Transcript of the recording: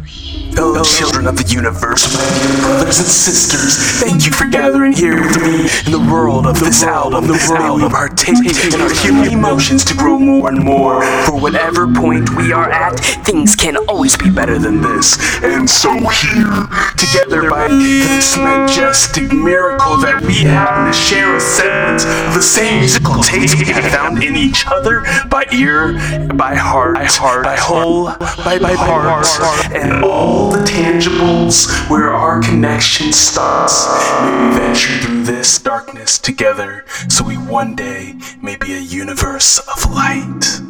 Oh, Whoosh well, children of the universe, my dear brothers and sisters, thank you for gathering here with me in the world of this album. The world of partake in our human emotions to grow more and more. For whatever point we are at, things can always be better than this. And so here, together by this majestic miracle that we have to share a semblance of the same musical taste we have found in each other by ear, by heart, by, heart, by whole, by, by heart, and the tangibles where our connection starts. May we venture through this darkness together so we one day may be a universe of light.